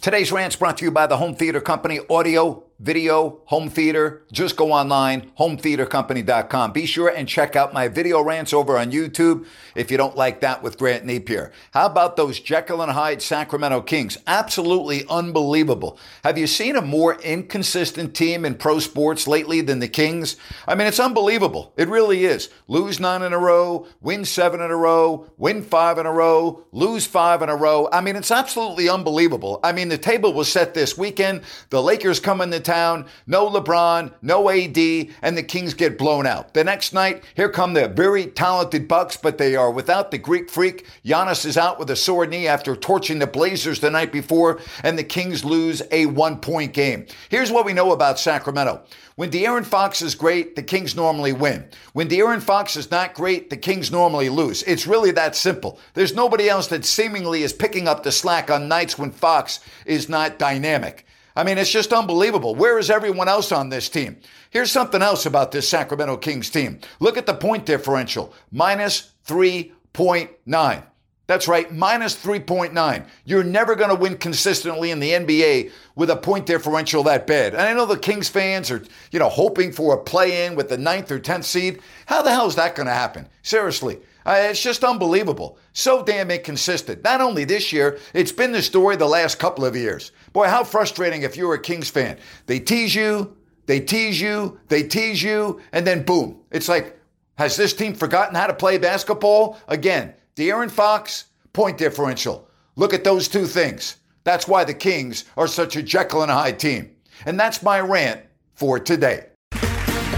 Today's rant's brought to you by the Home Theater Company Audio, Video, Home Theater. Just go online, hometheatercompany.com. Be sure and check out my video rants over on YouTube if you don't like that with Grant Napier. How about those Jekyll and Hyde Sacramento Kings? Absolutely unbelievable. Have you seen a more inconsistent team in pro sports lately than the Kings? I mean, it's unbelievable. It really is. Lose nine in a row, win seven in a row, win five in a row, lose five in a row. I mean, it's absolutely unbelievable. I mean, the table was set this weekend. The Lakers come into town, no LeBron, no AD, and the Kings get blown out. The next night, here come the very talented Bucks, but they are without the Greek freak. Giannis is out with a sore knee after torching the Blazers the night before, and the Kings lose a one point game. Here's what we know about Sacramento. When De'Aaron Fox is great, the Kings normally win. When De'Aaron Fox is not great, the Kings normally lose. It's really that simple. There's nobody else that seemingly is picking up the slack on nights when Fox is not dynamic. I mean, it's just unbelievable. Where is everyone else on this team? Here's something else about this Sacramento Kings team. Look at the point differential minus 3.9. That's right, minus 3.9. You're never going to win consistently in the NBA with a point differential that bad. And I know the Kings fans are, you know, hoping for a play in with the ninth or 10th seed. How the hell is that going to happen? Seriously. Uh, it's just unbelievable. So damn inconsistent. Not only this year, it's been the story the last couple of years. Boy, how frustrating if you're a Kings fan. They tease you, they tease you, they tease you, and then boom. It's like, has this team forgotten how to play basketball? Again, De'Aaron Fox, point differential. Look at those two things. That's why the Kings are such a Jekyll and Hyde team. And that's my rant for today.